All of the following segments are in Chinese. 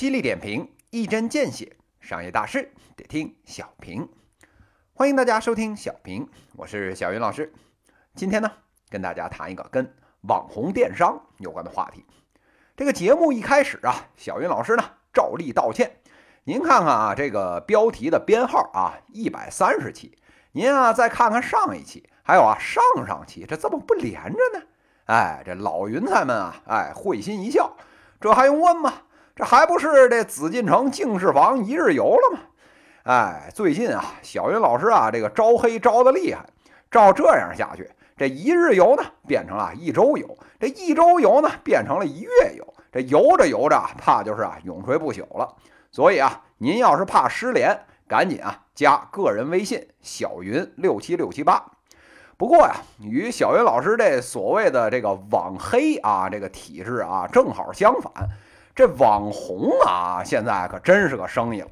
犀利点评，一针见血，商业大事得听小平。欢迎大家收听小平，我是小云老师。今天呢，跟大家谈一个跟网红电商有关的话题。这个节目一开始啊，小云老师呢照例道歉。您看看啊，这个标题的编号啊，一百三十期。您啊，再看看上一期，还有啊上上期，这怎么不连着呢？哎，这老云彩们啊，哎，会心一笑。这还用问吗？这还不是这紫禁城净室房一日游了吗？哎，最近啊，小云老师啊，这个招黑招的厉害。照这样下去，这一日游呢，变成了一周游；这一周游呢，变成了一月游。这游着游着，怕就是啊，永垂不朽了。所以啊，您要是怕失联，赶紧啊加个人微信小云六七六七八。不过呀，与小云老师这所谓的这个网黑啊这个体质啊正好相反，这网红啊现在可真是个生意了。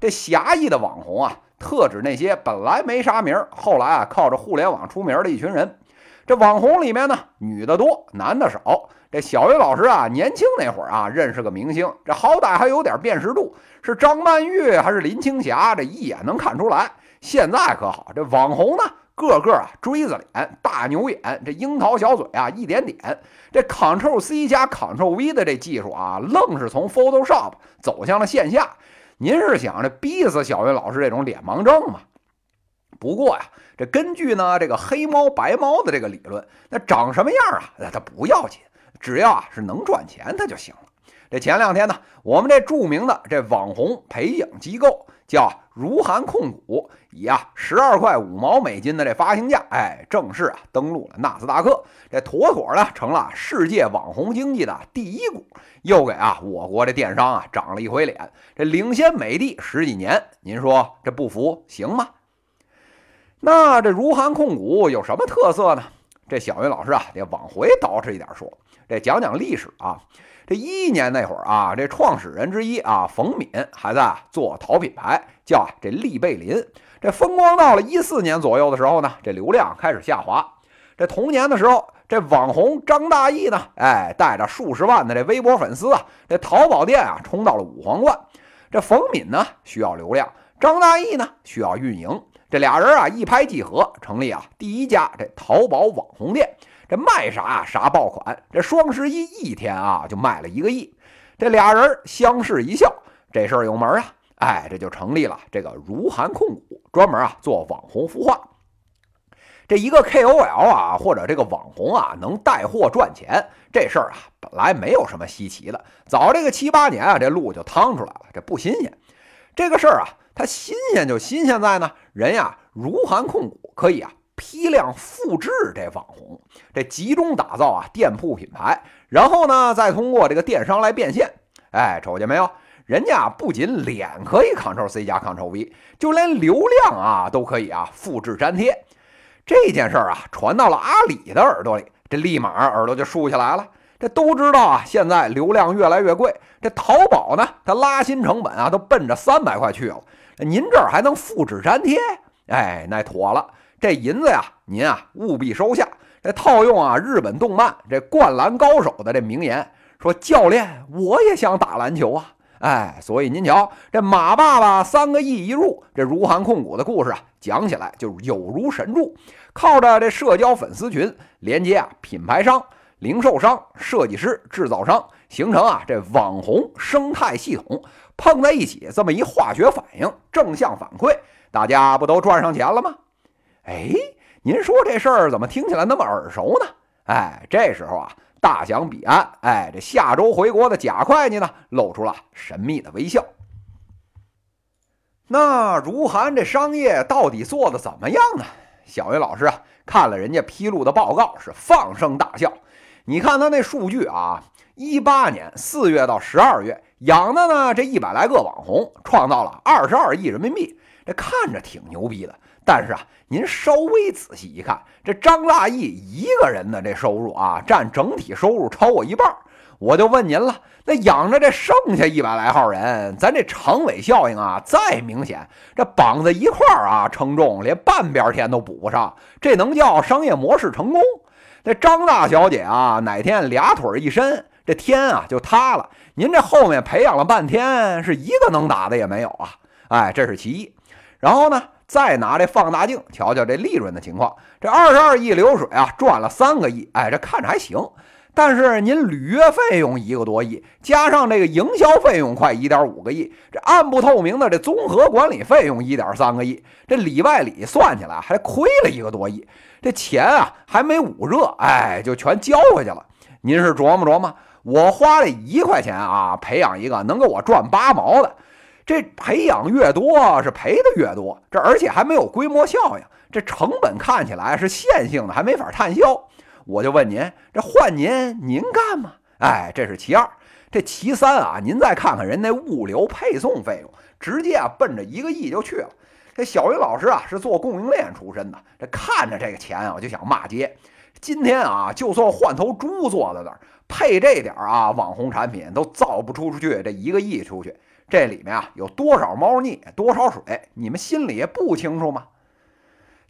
这狭义的网红啊，特指那些本来没啥名，后来啊靠着互联网出名的一群人。这网红里面呢，女的多，男的少。这小云老师啊，年轻那会儿啊，认识个明星，这好歹还有点辨识度，是张曼玉还是林青霞，这一眼能看出来。现在可好，这网红呢，个个啊锥子脸、大牛眼，这樱桃小嘴啊，一点点。这 Ctrl C 加 Ctrl V 的这技术啊，愣是从 Photoshop 走向了线下。您是想着逼死小云老师这种脸盲症吗？不过呀，这根据呢这个黑猫白猫的这个理论，那长什么样啊，那它不要紧。只要啊是能赚钱，它就行了。这前两天呢，我们这著名的这网红培养机构叫如涵控股，以啊十二块五毛美金的这发行价，哎，正式啊登陆了纳斯达克，这妥妥的成了世界网红经济的第一股，又给啊我国这电商啊长了一回脸，这领先美的十几年，您说这不服行吗？那这如涵控股有什么特色呢？这小云老师啊，得往回倒饬一点说。这讲讲历史啊，这一一年那会儿啊，这创始人之一啊，冯敏还在做淘品牌，叫这利贝林。这风光到了一四年左右的时候呢，这流量开始下滑。这同年的时候，这网红张大奕呢，哎，带着数十万的这微博粉丝啊，这淘宝店啊，冲到了五皇冠。这冯敏呢需要流量，张大奕呢需要运营，这俩人啊一拍即合，成立啊第一家这淘宝网红店。这卖啥啥爆款，这双十一一天啊就卖了一个亿。这俩人相视一笑，这事儿有门啊！哎，这就成立了这个如涵控股，专门啊做网红孵化。这一个 KOL 啊或者这个网红啊能带货赚钱，这事儿啊本来没有什么稀奇的，早这个七八年啊这路就趟出来了，这不新鲜。这个事儿啊它新鲜就新鲜在呢，人呀如涵控股可以啊。批量复制这网红，这集中打造啊店铺品牌，然后呢再通过这个电商来变现。哎，瞅见没有？人家不仅脸可以 Ctrl C 加 Ctrl V，就连流量啊都可以啊复制粘贴。这件事儿啊传到了阿里的耳朵里，这立马耳朵就竖起来了。这都知道啊，现在流量越来越贵，这淘宝呢它拉新成本啊都奔着三百块去了。您这儿还能复制粘贴？哎，那妥了。这银子呀，您啊务必收下。这套用啊日本动漫这灌篮高手的这名言，说教练我也想打篮球啊。哎，所以您瞧，这马爸爸三个亿一入，这如涵控股的故事啊，讲起来就有如神助。靠着这社交粉丝群连接啊品牌商、零售商、设计师、制造商，形成啊这网红生态系统，碰在一起这么一化学反应，正向反馈，大家不都赚上钱了吗？哎，您说这事儿怎么听起来那么耳熟呢？哎，这时候啊，大洋彼岸，哎，这下周回国的贾会计呢，露出了神秘的微笑。那如涵这商业到底做的怎么样呢？小云老师啊，看了人家披露的报告，是放声大笑。你看他那数据啊，一八年四月到十二月养的呢，这一百来个网红，创造了二十二亿人民币，这看着挺牛逼的。但是啊，您稍微仔细一看，这张大奕一个人的这收入啊，占整体收入超过一半。我就问您了，那养着这剩下一百来号人，咱这长尾效应啊，再明显，这绑在一块儿啊，称重连半边天都补不上，这能叫商业模式成功？这张大小姐啊，哪天俩腿一伸，这天啊就塌了。您这后面培养了半天，是一个能打的也没有啊！哎，这是其一。然后呢，再拿这放大镜瞧瞧这利润的情况，这二十二亿流水啊，赚了三个亿，哎，这看着还行。但是您履约费用一个多亿，加上这个营销费用快一点五个亿，这暗不透明的这综合管理费用一点三个亿，这里外里算起来还亏了一个多亿。这钱啊还没捂热，哎，就全交回去了。您是琢磨琢磨，我花了一块钱啊，培养一个能给我赚八毛的。这培养越多，是赔的越多。这而且还没有规模效应，这成本看起来是线性的，还没法摊销。我就问您，这换您，您干吗？哎，这是其二。这其三啊，您再看看人那物流配送费用，直接啊奔着一个亿就去了。这小云老师啊是做供应链出身的，这看着这个钱啊，我就想骂街。今天啊，就算换头猪坐在那儿，配这点啊网红产品都造不出去这一个亿出去。这里面啊有多少猫腻，多少水，你们心里不清楚吗？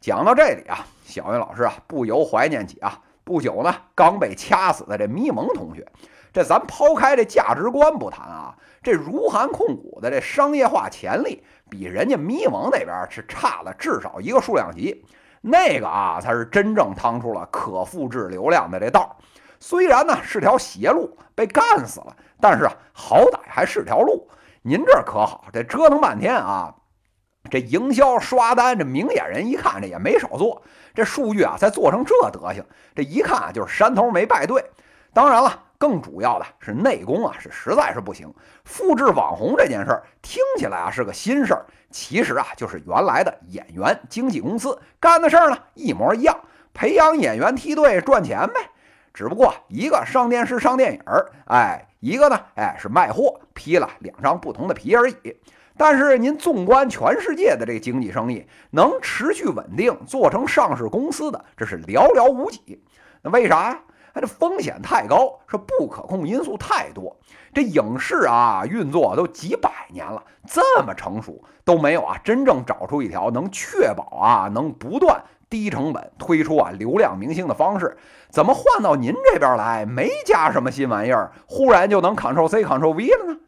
讲到这里啊，小云老师啊不由怀念起啊不久呢刚被掐死的这咪蒙同学。这咱抛开这价值观不谈啊，这如涵控股的这商业化潜力比人家咪蒙那边是差了至少一个数量级。那个啊才是真正趟出了可复制流量的这道。虽然呢是条邪路，被干死了，但是啊好歹还是条路。您这可好，这折腾半天啊，这营销刷单，这明眼人一看，这也没少做，这数据啊才做成这德行，这一看啊就是山头没败对。当然了，更主要的是内功啊，是实在是不行。复制网红这件事儿听起来啊是个新事儿，其实啊就是原来的演员经纪公司干的事儿呢，一模一样，培养演员梯队赚钱呗。只不过一个上电视上电影儿，哎，一个呢，哎是卖货，披了两张不同的皮而已。但是您纵观全世界的这个经济生意，能持续稳定做成上市公司的，这是寥寥无几。那为啥呀？它这风险太高，是不可控因素太多。这影视啊，运作都几百年了，这么成熟都没有啊，真正找出一条能确保啊，能不断。低成本推出啊流量明星的方式，怎么换到您这边来没加什么新玩意儿，忽然就能 Ctrl C Ctrl V 了呢？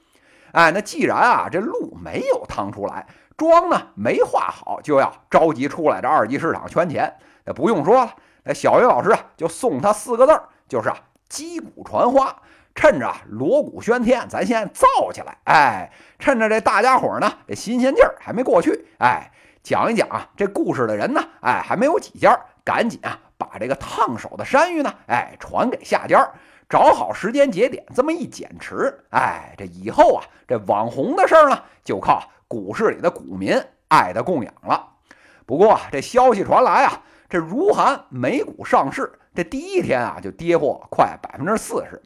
哎，那既然啊这路没有趟出来，妆呢没化好，就要着急出来这二级市场圈钱，那不用说了，那小云老师啊就送他四个字儿，就是啊击鼓传花，趁着锣鼓喧天，咱先造起来，哎，趁着这大家伙呢这新鲜劲儿还没过去，哎。讲一讲啊，这故事的人呢，哎，还没有几家，赶紧啊，把这个烫手的山芋呢，哎，传给下家，找好时间节点，这么一减持，哎，这以后啊，这网红的事儿呢，就靠股市里的股民爱的供养了。不过这消息传来啊，这如涵美股上市这第一天啊，就跌破快百分之四十。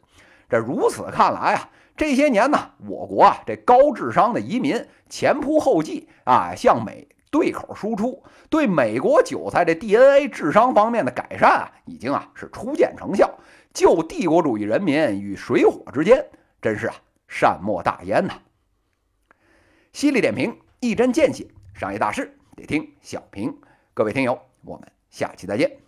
这如此看来啊，这些年呢，我国啊，这高智商的移民前仆后继啊，向美。对口输出对美国韭菜这 DNA 智商方面的改善啊，已经啊是初见成效，救帝国主义人民于水火之间，真是啊善莫大焉呐。犀利点评，一针见血，商业大事得听小平。各位听友，我们下期再见。